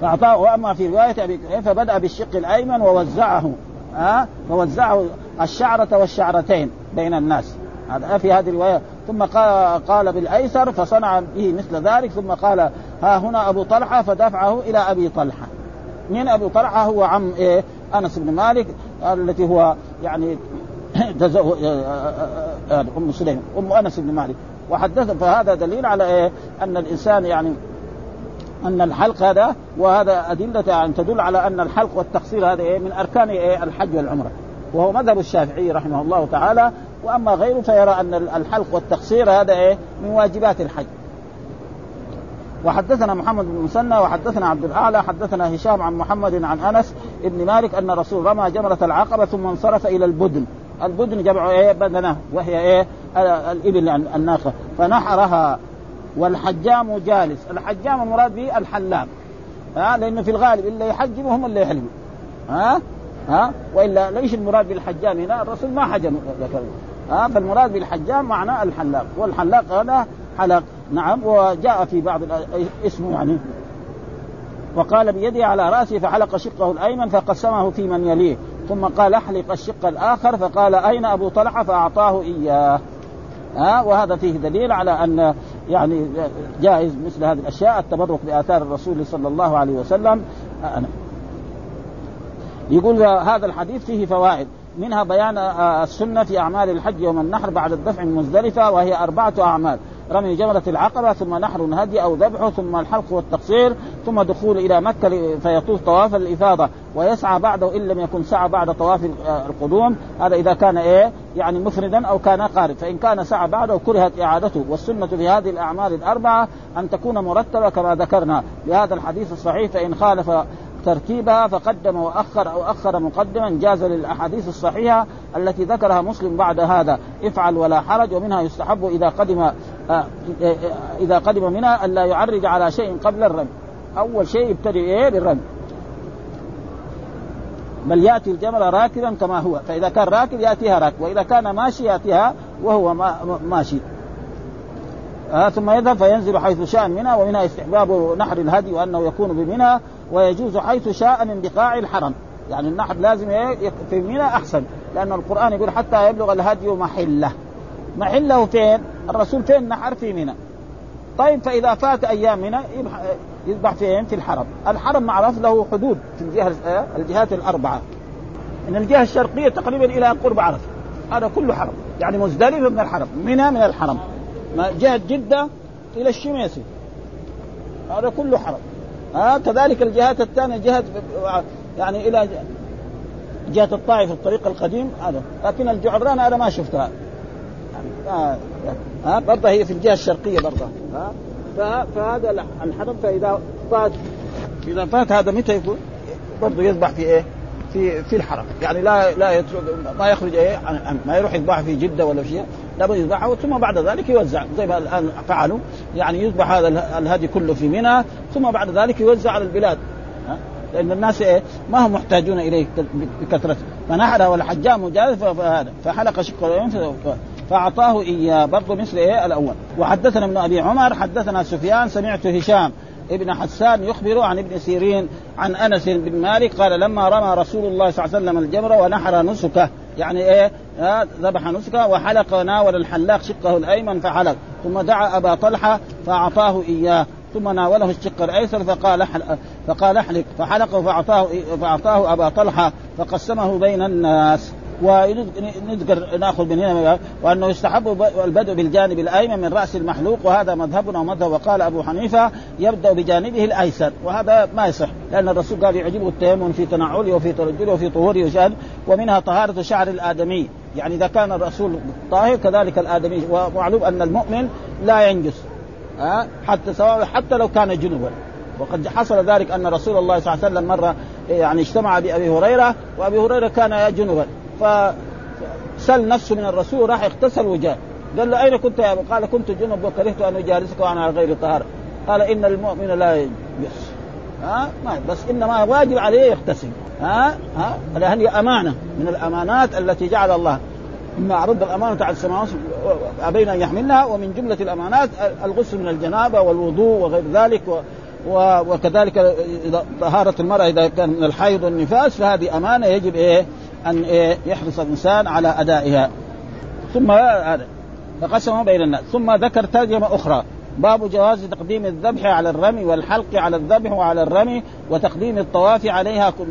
فاعطاه وأما في رواية أبي فبدأ بالشق الأيمن ووزعه ها؟ فوزعه الشعرة والشعرتين بين الناس. هذا في هذه الرواية. ثم قال, قال بالأيسر فصنع به مثل ذلك. ثم قال ها هنا أبو طلحة فدفعه إلى أبي طلحة. من أبو طلحة هو عم إيه؟ أنس بن مالك التي هو يعني أم سليم أم أنس بن مالك. وحدث فهذا دليل على إيه؟ أن الإنسان يعني أن الحلق هذا وهذا أدلة يعني تدل على أن الحلق والتقصير هذا إيه؟ من أركان إيه؟ الحج والعمرة. وهو مذهب الشافعي رحمه الله تعالى. وأما غيره فيرى أن الحلق والتقصير هذا إيه؟ من واجبات الحج. وحدثنا محمد بن مسنى وحدثنا عبد الأعلى حدثنا هشام عن محمد عن أنس بن مالك أن الرسول رمى جمرة العقبة ثم انصرف إلى البدن. البدن جمع إيه؟ بدنة وهي إيه؟ الإبل الناقة. فنحرها. والحجام جالس. الحجام المراد به الحلام. ها؟ لأنه في الغالب اللي يحجم هم اللي يحلموا. ها؟ ها؟ وإلا ليش المراد بالحجام هنا؟ الرسول ما حجم ها فالمراد بالحجام معناه الحلاق والحلاق هذا حلق نعم وجاء في بعض اسمه يعني. وقال بيده على رأسه فحلق شقه الأيمن فقسمه في من يليه. ثم قال احلق الشق الآخر فقال أين أبو طلحة؟ فأعطاه إياه. ها وهذا فيه دليل على أن يعني جائز مثل هذه الأشياء التبرك بآثار الرسول صلى الله عليه وسلم. أنا. يقول هذا الحديث فيه فوائد. منها بيان السنة في أعمال الحج يوم النحر بعد الدفع من مزدلفه وهي أربعة أعمال. رمي جمرة العقبة ثم نحر هدي أو ذبحه ثم الحلق والتقصير ثم دخول إلى مكة فيطوف طواف الإفاضة ويسعى بعده إن لم يكن سعى بعد طواف القدوم. هذا إذا كان إيه؟ يعني مفردا أو كان قارب. فإن كان سعى بعده كرهت إعادته. والسنة في هذه الأعمال الأربعة أن تكون مرتبة كما ذكرنا. لهذا الحديث الصحيح فإن خالف ترتيبها فقدم وأخر أو أخر مقدما جاز للأحاديث الصحيحة التي ذكرها مسلم بعد هذا. افعل ولا حرج ومنها يستحب إذا قدم آه، إذا قدم منها الا يعرج على شيء قبل الرمي. أول شيء يبتدئ إيه؟ بالرمي. بل يأتي الجمل راكبا كما هو. فإذا كان راكب يأتيها راكب وإذا كان ماشي يأتيها وهو ماشي. آه ثم يذهب فينزل حيث شاء منها ومنها استحباب نحر الهدي وأنه يكون بمنى. ويجوز حيث شاء من بقاع الحرم يعني النحر لازم في منى أحسن لأن القرآن يقول حتى يبلغ الهدي محلة محلة فين؟ الرسول فين نحر في منى طيب فإذا فات أيام منى يذبح فين؟ في الحرم، الحرم معروف له حدود في الجهة الجهات الأربعة. من الجهة الشرقية تقريبا إلى قرب عرفة. هذا كله حرم، يعني مزدلفه من الحرم، منى من الحرم. جهة جدة إلى الشميسي. هذا كله حرم. ها كذلك الجهات الثانية جهة يعني إلى جهة الطائف الطريق القديم هذا لكن الجعران أنا ما شفتها يعني ها برضه هي في الجهة الشرقية برضه ها فهذا الحرم فإذا فات إذا فات هذا متى يكون؟ برضه يذبح في إيه؟ في في الحرم. يعني لا لا يترك ما يخرج إيه ما يروح يذبح في جدة ولا شيء. لابد يذبحه ثم بعد ذلك يوزع. زي ما الآن فعلوا. يعني يذبح هذا الهدي كله في منى ثم بعد ذلك يوزع على البلاد. لأن الناس إيه ما هم محتاجون إليه بكثرته فنحر والحجام مجاز فهذا فحلق شق فأعطاه إياه. برضه مثل إيه الأول. وحدثنا ابن أبي عمر حدثنا سفيان سمعت هشام. ابن حسان يخبر عن ابن سيرين عن أنس بن مالك قال لما رمى رسول الله صلى الله عليه وسلم الجمره ونحر نسكه. يعني إيه؟ ذبح نسكه وحلق وناول الحلاق شقه الأيمن فحلق. ثم دعا أبا طلحة فأعطاه إياه. ثم ناوله الشق الأيسر فقال فقال احلق. فحلق فأعطاه فأعطاه أبا طلحة فقسمه بين الناس. ونذكر نأخذ من هنا وأنه يستحب البدء بالجانب الأيمن من رأس المحلوق وهذا مذهبنا ومذهب وقال أبو حنيفة يبدأ بجانبه الأيسر وهذا ما يصح لأن الرسول قال يعجبه التيمم في تنعله وفي ترجله وفي طهوره وشأن ومنها طهارة شعر الآدمي يعني إذا كان الرسول طاهر كذلك الآدمي ومعلوم أن المؤمن لا ينجس ها؟ حتى سواء حتى لو كان جنبا. وقد حصل ذلك أن رسول الله صلى الله عليه وسلم مرة يعني اجتمع بأبي هريرة وأبي هريرة كان جنبا. فسل نفسه من الرسول راح اغتسل وجاء. قال له أين كنت يا أبو؟ قال كنت جنب وكرهت أن أجالسك وأنا على غير طهارة. قال إن المؤمن لا يجلس. ها؟ ما بس إنما واجب عليه يغتسل. ها؟ ها؟ هذه أمانة من الأمانات التي جعل الله. إما عرض الأمانة على السماوات أبين أن يحملنها ومن جملة الأمانات الغسل من الجنابة والوضوء وغير ذلك و وكذلك طهارة المرأة إذا كان من الحيض والنفاس فهذه أمانة يجب إيه؟ أن إيه يحرص الإنسان على أدائها. ثم هذا فقسم بين الناس. ثم ذكر ترجمة أخرى. باب جواز تقديم الذبح على الرمي والحلق على الذبح وعلى الرمي وتقديم الطواف عليها كل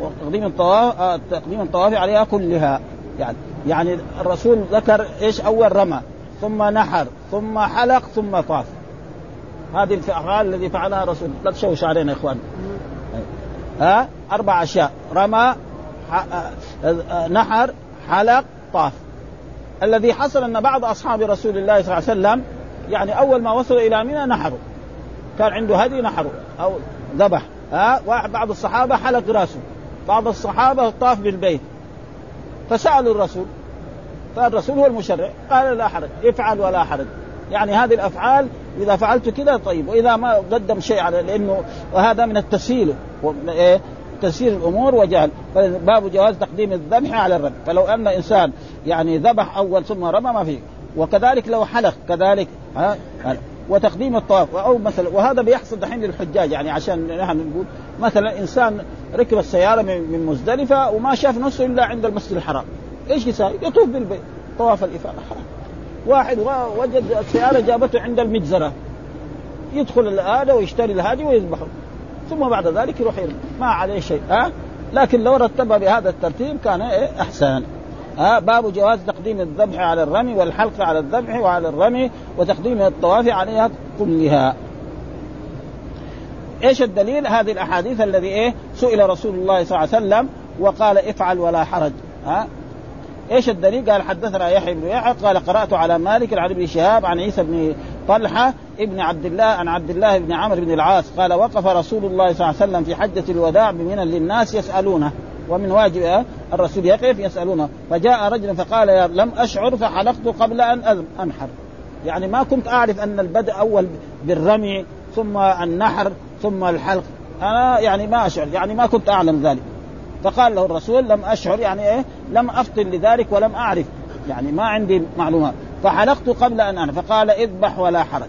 وتقديم الطواف تقديم الطواف عليها كلها. يعني يعني الرسول ذكر إيش أول رمى. ثم نحر ثم حلق ثم طاف. هذه الأفعال الذي فعلها الرسول. لا تشوش علينا يا إخوان. ها؟ أربع أشياء. رمى نحر حلق طاف. الذي حصل أن بعض أصحاب رسول الله صلى الله عليه وسلم يعني أول ما وصلوا إلى منى نحروا. كان عنده هدي نحروا. أو ذبح. ها؟ واحد بعض الصحابة حلق راسه. بعض الصحابة طاف بالبيت. فسألوا الرسول. فالرسول هو المشرع. قال لا حرج. افعل ولا حرج. يعني هذه الأفعال إذا فعلت كذا طيب. وإذا ما قدم شيء على لأنه وهذا من التسهيل. تسهيل الأمور وجهل. باب جواز تقديم الذبح على الرمي فلو أن إنسان يعني ذبح أول ثم رمى ما فيه. وكذلك لو حلق كذلك ها؟ وتقديم الطواف. أو مثلا وهذا بيحصل دحين للحجاج. يعني عشان نحن نقول مثلا إنسان ركب السيارة من مزدلفة وما شاف نفسه إلا عند المسجد الحرام. إيش يساوي؟ يطوف بالبيت. طواف الإفاضة. حرام واحد وجد السيارة جابته عند المجزرة. يدخل هذا ويشتري الهادي ويذبحه. ثم بعد ذلك يروح يرمي. ما عليه شيء ها؟ لكن لو رتبها بهذا الترتيب كان إيه أحسن. ها؟ باب جواز تقديم الذبح على الرمي والحلق على الذبح وعلى الرمي وتقديم الطواف عليها كلها. إيش الدليل؟ هذه الأحاديث الذي إيه سئل رسول الله صلى الله عليه وسلم وقال افعل ولا حرج ها؟ إيش الدليل؟ قال حدثنا يحيى بن يحيى قال قرأت على مالك عن ابن شهاب عن عيسى بن طلحة ابن عبد الله عن عبد الله بن عمرو بن العاص قال وقف رسول الله صلى الله عليه وسلم في حجة الوداع بمنى للناس يسألونه ومن واجب الرسول يقف يسألونه. فجاء رجل فقال لم أشعر فحلقت قبل أن أنحر. يعني ما كنت أعرف أن البدء أول بالرمي ثم النحر ثم الحلق. أنا يعني ما أشعر يعني ما كنت أعلم ذلك. فقال له الرسول لم أشعر يعني إيه؟ لم أفطن لذلك ولم أعرف. يعني ما عندي معلومات. فحلقت قبل أن أنا فقال اذبح ولا حرج.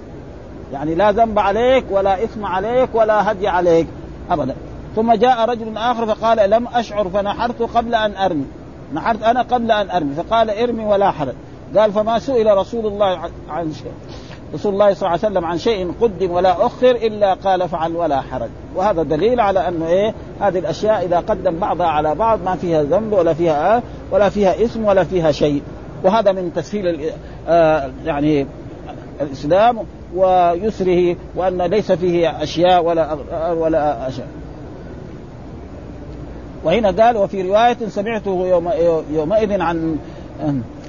يعني لا ذنب عليك ولا إثم عليك ولا هدي عليك. ابدا. ثم جاء رجل آخر فقال لم أشعر فنحرت قبل أن أرمي. نحرت أنا قبل أن أرمي. فقال ارمي ولا حرج. قال فما سئل رسول الله عن شيء رسول الله صلى الله عليه وسلم عن شيء قدم ولا أخر إلا قال فعل ولا حرج. وهذا دليل على انه إيه هذه الأشياء إذا قدم بعضها على بعض ما فيها ذنب ولا فيها آه ولا فيها اسم ولا فيها شيء. وهذا من تسهيل آه يعني الإسلام. ويسره وأن ليس فيه أشياء ولا ولا أشياء. وهنا قال وفي رواية سمعته يوم يومئذ عن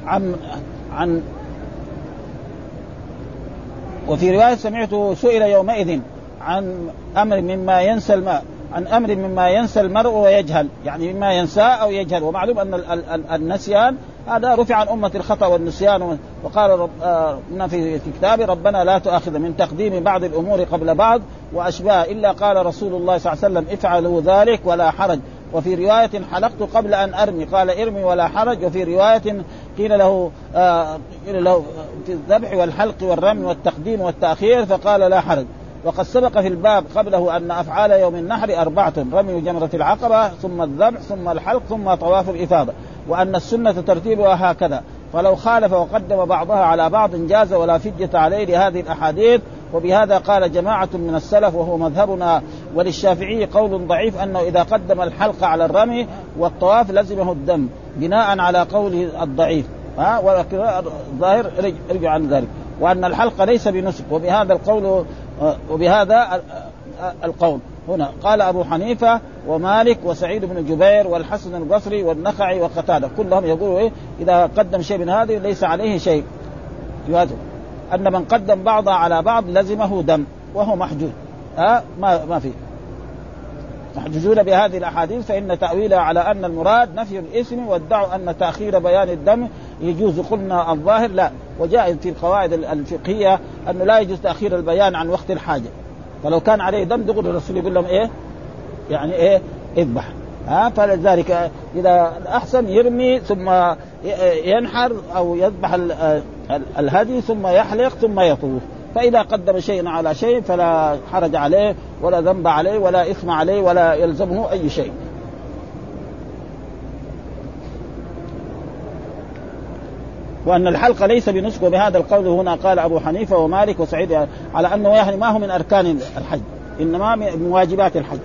عن عن وفي رواية سمعته سئل يومئذ عن أمر مما ينسى الماء. عن أمر مما ينسى المرء ويجهل يعني مما ينساه أو يجهل. ومعلوم أن النسيان هذا رفع عن أمة الخطأ والنسيان. وقال رب آه في كتاب ربنا لا تؤاخذ من تقديم بعض الأمور قبل بعض وأشباه إلا قال رسول الله صلى الله عليه وسلم افعلوا ذلك ولا حرج. وفي رواية حلقت قبل أن أرمي. قال ارمي ولا حرج. وفي رواية قيل له آه قيل له في الذبح والحلق والرمي والتقديم والتأخير فقال لا حرج. وقد سبق في الباب قبله أن أفعال يوم النحر أربعة رمي جمرة العقبة ثم الذبح ثم الحلق ثم طواف الإفاضة وأن السنة ترتيبها هكذا. فلو خالف وقدم بعضها على بعض جاز ولا فدية عليه لهذه الأحاديث. وبهذا قال جماعة من السلف وهو مذهبنا وللشافعي قول ضعيف أنه إذا قدم الحلق على الرمي والطواف لزمه الدم بناء على قوله الضعيف. ها؟ ولكن الظاهر رجع عن ذلك. وأن الحلق ليس بنسك. وبهذا القول وبهذا القول. هنا قال أبو حنيفة ومالك وسعيد بن جبير والحسن البصري والنخعي وقتادة. كلهم يقولوا إيه؟ إذا قدم شيء من هذه ليس عليه شيء. أن من قدم بعضها على بعض لزمه دم وهو محجوج ها؟ ما ما في. محجوجون بهذه الأحاديث فإن تاويلها على أن المراد نفي الإثم وادعوا أن تأخير بيان الدم يجوز. قلنا الظاهر لا. وجاء في القواعد الفقهية أنه لا يجوز تأخير البيان عن وقت الحاجة. فلو كان عليه دم دغري الرسول يقول لهم إيه؟ يعني إيه؟ اذبح. ها؟ فلذلك إذا احسن يرمي ثم ينحر أو يذبح الهدي ثم يحلق ثم يطوف. فإذا قدم شيئا على شيء فلا حرج عليه ولا ذنب عليه ولا إثم عليه ولا يلزمه أي شيء. وأن الحلق ليس بنسك وبهذا القول هنا قال أبو حنيفة ومالك وسعيد على أنه يعني ما هو من أركان الحج إنما من واجبات الحج.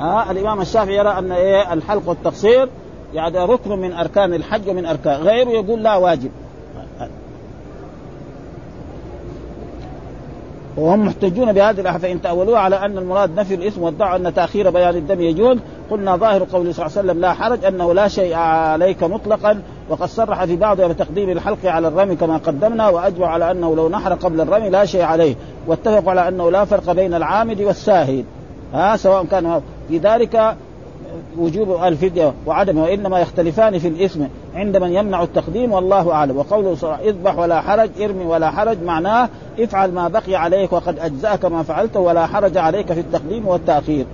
آه الإمام الشافعي يرى أن إيه الحلق والتقصير يعني ركن من أركان الحج ومن أركان غيره يقول لا واجب. وهم محتجون بهذه الآية فإن تأولوها على أن المراد نفي الإثم وادعوا أن تأخير بيان الدم يجوز قلنا ظاهر قوله صلى الله عليه وسلم لا حرج أنه لا شيء عليك مطلقا. وقد صرح في بعضها بتقديم الحلق على الرمي كما قدمنا وأجمع على أنه لو نحر قبل الرمي لا شيء عليه. واتفقوا على أنه لا فرق بين العامد والساهد. ها سواء كان في ذلك وجوب الفدية وعدمه وإنما يختلفان في الإثم عند من يمنع التقديم والله أعلم. وقوله صلى إذبح ولا حرج ارمي ولا حرج معناه افعل ما بقي عليك وقد أجزأك ما فعلته ولا حرج عليك في التقديم والتأخير.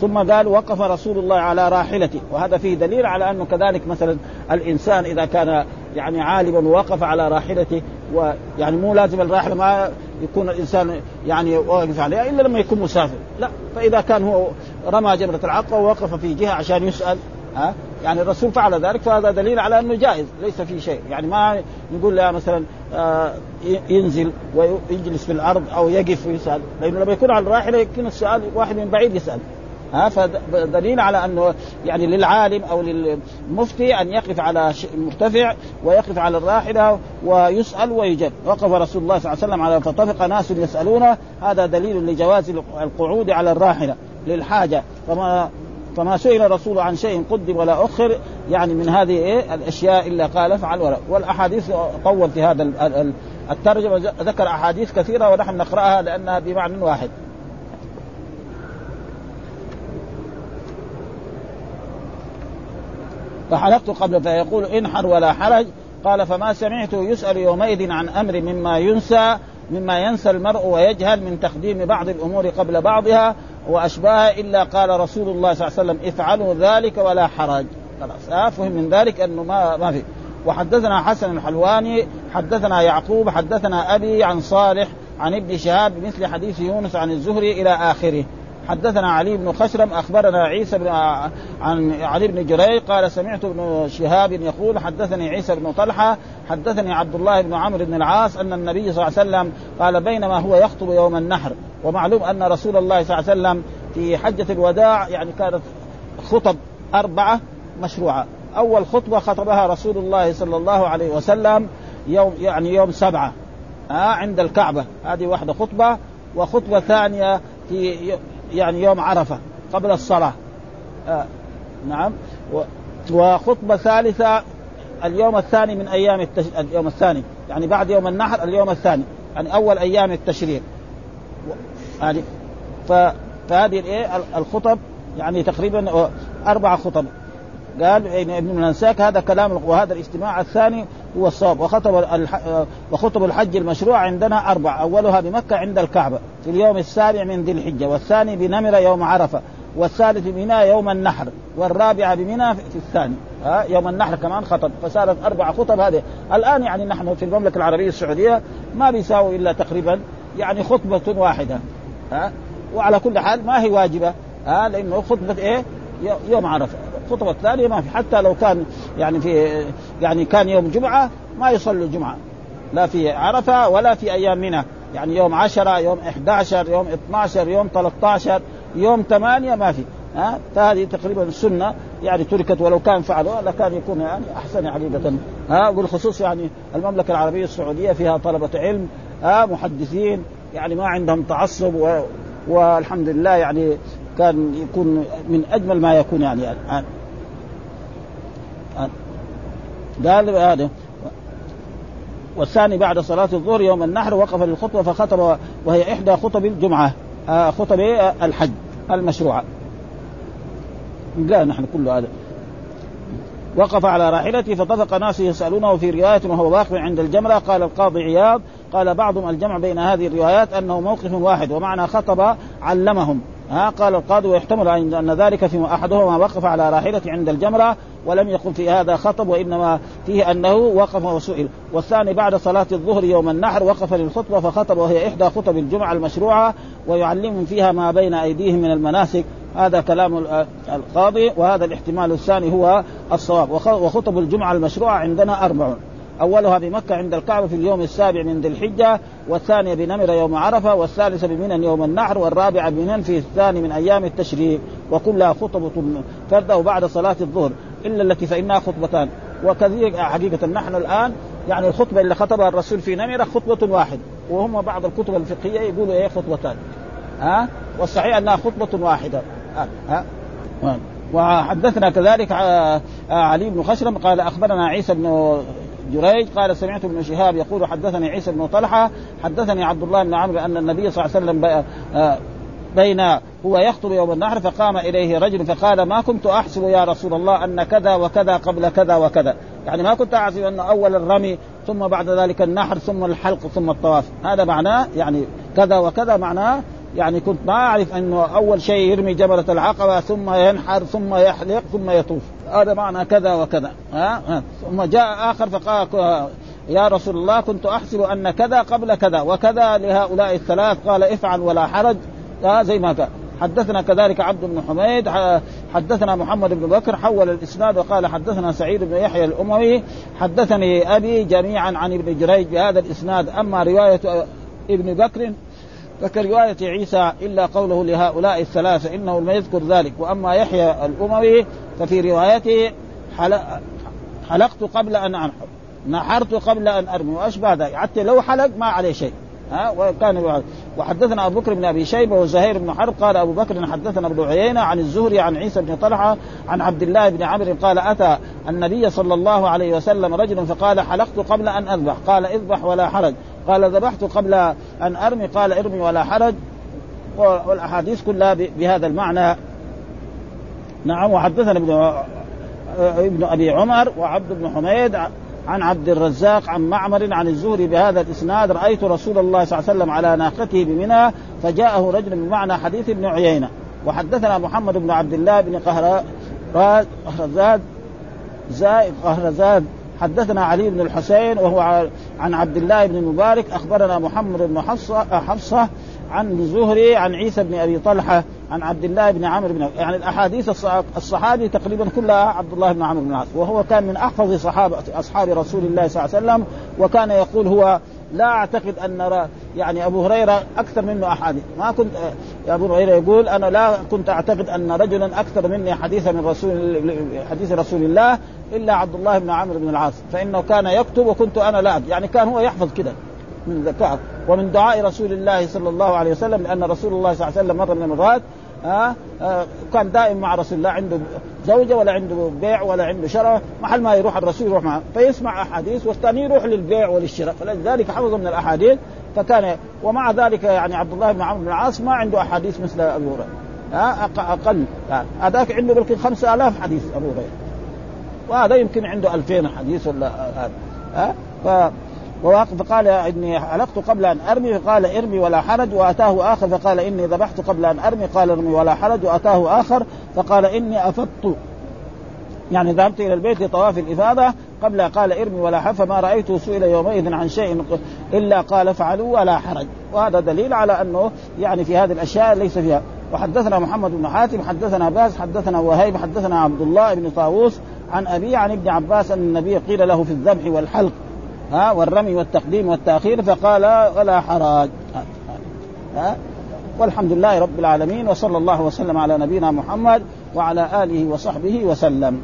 ثم قال وقف رسول الله على راحلته. وهذا فيه دليل على أنه كذلك مثلا الإنسان إذا كان يعني عالما ووقف على راحلته ويعني مو لازم الراحله ما يكون الإنسان يعني واقف عليها إلا لما يكون مسافر. لا فإذا كان هو رمى جمره العقبه ووقف في جهة عشان يسأل ها؟ يعني الرسول فعل ذلك فهذا دليل على أنه جائز ليس في شيء. يعني ما نقول له مثلا آه ينزل ويجلس في الأرض أو يقف ويسأل لأنه لما يكون على الراحله يمكن السؤال واحد من بعيد يسأل. ها فدليل على أنه يعني للعالم أو للمفتي أن يقف على مرتفع ويقف على الراحلة ويسأل ويجب وقف رسول الله صلى الله عليه وسلم على فطفق ناس يسألونه. هذا دليل لجواز القعود على الراحلة للحاجة. فما فما سئل الرسول عن شيء قدم ولا أخر يعني من هذه إيه؟ الأشياء إلا قال افعل ولا. والأحاديث طول في هذا الترجمة. ذكر أحاديث كثيرة ونحن نقرأها لأنها بمعنى واحد. فحلقت قبل فيقول انحر ولا حرج. قال فما سمعته يسأل يومئذ عن أمر مما ينسى مما ينسى المرء ويجهل من تقديم بعض الأمور قبل بعضها وأشباهها إلا قال رسول الله صلى الله عليه وسلم افعلوا ذلك ولا حرج. خلاص فهم من ذلك أنه ما ما في. وحدثنا حسن الحلواني حدثنا يعقوب حدثنا أبي عن صالح عن ابن شهاب بمثل حديث يونس عن الزهري إلى آخره. حدثنا علي بن خشرم أخبرنا عيسى بن عن علي بن جريج قال سمعت ابن شهاب يقول حدثني عيسى بن طلحة حدثني عبد الله بن عمرو بن العاص أن النبي صلى الله عليه وسلم قال بينما هو يخطب يوم النحر ومعلوم أن رسول الله صلى الله عليه وسلم في حجة الوداع يعني كانت خطب أربعة مشروعة. أول خطبة خطبها رسول الله صلى الله عليه وسلم يوم يعني يوم سبعة عند الكعبة. هذه واحدة خطبة وخطبة ثانية في يعني يوم عرفة قبل الصلاة. آه نعم. وخطبة ثالثة اليوم الثاني من أيام التش... اليوم الثاني. يعني بعد يوم النحر اليوم الثاني. يعني أول أيام التشريق. هذه ف... فهذه الايه الخطب يعني تقريبا أربع خطب. قال ابن منساك هذا كلام وهذا الاجتماع الثاني هو الصواب. وخطب. وخطب الحج المشروع عندنا أربع. أولها بمكة عند الكعبة في اليوم السابع من ذي الحجة والثاني بنمره يوم عرفة والثالث بمنى يوم النحر والرابعة بمنى في الثاني. ها يوم النحر كمان خطب. فصارت أربع خطب هذه. الآن يعني نحن في المملكة العربية السعودية ما بيساوي إلا تقريبا يعني خطبة واحدة. ها وعلى كل حال ما هي واجبة. ها لأنه خطبة إيه؟ يوم عرفة. الخطبه الثانية ما في حتى لو كان يعني في يعني كان يوم جمعة ما يصلوا الجمعة. لا في عرفة ولا في أيام منى. يعني يوم 10 يوم 11 يوم 12 يوم 13 يوم 8 ما في. ها؟ فهذه تقريبا السنة يعني تركت ولو كان فعلوا لكان يكون يعني أحسن حقيقة. ها؟ بالخصوص يعني المملكة العربية السعودية فيها طلبة علم ها؟ محدثين يعني ما عندهم تعصب و... والحمد لله يعني كان يكون من أجمل ما يكون يعني الآن. قال هذا. والثاني بعد صلاة الظهر يوم النحر وقف للخطبة فخطب وهي إحدى خطب الجمعة. آه خطب الحج المشروعة. قال نحن كل هذا. وقف على راحلته فطفق ناس يسألونه في رواية وهو واقف عند الجمرة. قال القاضي عياض. قال بعضهم الجمع بين هذه الروايات أنه موقف واحد ومعنى خطب علمهم. ها قال القاضي ويحتمل أن ذلك في أحدهما وقف على راحلته عند الجمرة ولم يقل في هذا خطب وإنما فيه أنه وقف وسئل. والثاني بعد صلاة الظهر يوم النحر وقف للخطبة فخطب وهي إحدى خطب الجمعة المشروعة ويعلمهم فيها ما بين أيديهم من المناسك. هذا كلام القاضي وهذا الاحتمال الثاني هو الصواب. وخطب الجمعة المشروعة عندنا أربع أولها بمكة عند الكعبة في اليوم السابع من ذي الحجة والثانية بنمر يوم عرفة والثالثة بمنى يوم النحر والرابعة بمنى في الثاني من أيام التشريق. وكلها خطبة فرده بعد صلاة الظهر. إلا التي فإنها خطبتان. وكذلك حقيقة نحن الآن يعني الخطبة اللي خطبها الرسول في نمرة خطبة واحدة وهم بعض الكتب الفقهية يقولوا إيه خطبتان. ها؟ والصحيح أنها خطبة واحدة. ها, ها؟ وحدثنا كذلك علي بن خشرم قال أخبرنا عيسى بن جريج قال سمعت ابن شهاب يقول حدثني عيسى بن طلحة حدثني عبد الله بن عمرو أن النبي صلى الله عليه وسلم آه، بين هو يخطب يوم النحر فقام إليه رجل فقال ما كنت أحسب يا رسول الله أن كذا وكذا قبل كذا وكذا. يعني ما كنت أحسب أن أول الرمي ثم بعد ذلك النحر ثم الحلق ثم الطواف. هذا معناه يعني كذا وكذا معناه يعني كنت ما أعرف إنه أول شيء يرمي جبلة العقبة ثم ينحر ثم يحلق ثم يطوف. هذا معنى كذا وكذا. ها, ها. ثم جاء آخر فقال يا رسول الله كنت أحسب أن كذا قبل كذا وكذا لهؤلاء الثلاث. قال افعل ولا حرج. زي ما كان حدثنا كذلك عبد بن حميد حدثنا محمد بن بكر حول الإسناد وقال حدثنا سعيد بن يحيى الأموي حدثني أبي جميعا عن ابن جريج بهذا الإسناد. أما رواية ابن بكر فكرواية عيسى إلا قوله لهؤلاء الثلاثة إنه لم يذكر ذلك. وأما يحيى الأموي ففي روايته حلقت قبل أن أنحر نحرت قبل أن أرمي وأشبه ذلك. حتى لو حلق ما عليه شيء. ها وكان وحدثنا أبو بكر بن أبي شيبة وزهير بن حرب قال أبو بكر حدثنا ابن عيينة عن الزهري عن عيسى بن طلحة عن عبد الله بن عمرو قال أتى النبي صلى الله عليه وسلم رجل فقال حلقت قبل أن أذبح. قال اذبح ولا حرج. قال ذبحت قبل أن أرمي قال ارمي ولا حرج. والأحاديث كلها بهذا المعنى. نعم وحدثنا ابن ابن أبي عمر وعبد بن حميد عن عبد الرزاق عن معمر عن الزهري بهذا الإسناد. رأيت رسول الله صلى الله عليه وسلم على ناقته بمنى فجاءه رجل بمعنى حديث ابن عيينة. وحدثنا محمد بن عبد الله بن قهرزاد زائد قهرزاد. حدثنا علي بن الحسين وهو عن عبد الله بن المبارك أخبرنا محمد بن حفصه حفصة عن الزهري عن عيسى بن أبي طلحة عن عبد الله بن عمرو بن يعني الأحاديث الصحابي تقريبا كلها عبد الله بن عمرو بن العاص. وهو كان من أحفظ صحابه أصحاب رسول الله صلى الله عليه وسلم وكان يقول هو لا أعتقد أن يعني أبو هريرة أكثر منه أحاديث. ما كنت يا أبو هريرة يقول أنا لا كنت أعتقد أن رجلا أكثر مني حديثا من رسول حديث رسول الله إلا عبد الله بن عمرو بن العاص فإنه كان يكتب وكنت أنا لا يعني كان هو يحفظ كده من ذكاء ومن دعاء رسول الله صلى الله عليه وسلم لأن رسول الله صلى الله عليه وسلم مره من المرات آه آه كان دائم مع رسول الله عنده زوجة ولا عنده بيع ولا عنده شراء محل ما يروح الرسول يروح معه. فيسمع أحاديث والثاني يروح للبيع وللشراء. فلذلك حفظ من الأحاديث فكان ومع ذلك يعني عبد الله بن عمرو بن العاص ما عنده أحاديث مثل أبو هريرة. ها أقل. هذاك عنده يمكن 5000 حديث أبو هريرة. وهذا يمكن عنده 2000 حديث ولا هذا. ها؟ ف فقال إني حلقت قبل أن أرمي فقال إرمي ولا حرج وأتاه آخر فقال إني ذبحت قبل أن أرمي قال إرمي ولا حرج وأتاه آخر فقال إني أفضت. يعني ذهبت إلى البيت لطواف الإفاضة قبل قال إرمي ولا حرج فما رايته سئل يومئذ عن شيء إلا قال افعلوا ولا حرج. وهذا دليل على أنه يعني في هذه الأشياء ليس فيها. وحدثنا محمد بن حاتم حدثنا باز حدثنا وهيب حدثنا عبد الله بن طاووس عن أبي عن ابن عباس أن النبي قيل له في الذبح والحلق ها والرمي والتقديم والتأخير فقال ولا حرج. ها؟ والحمد لله رب العالمين وصلى الله وسلم على نبينا محمد وعلى آله وصحبه وسلم.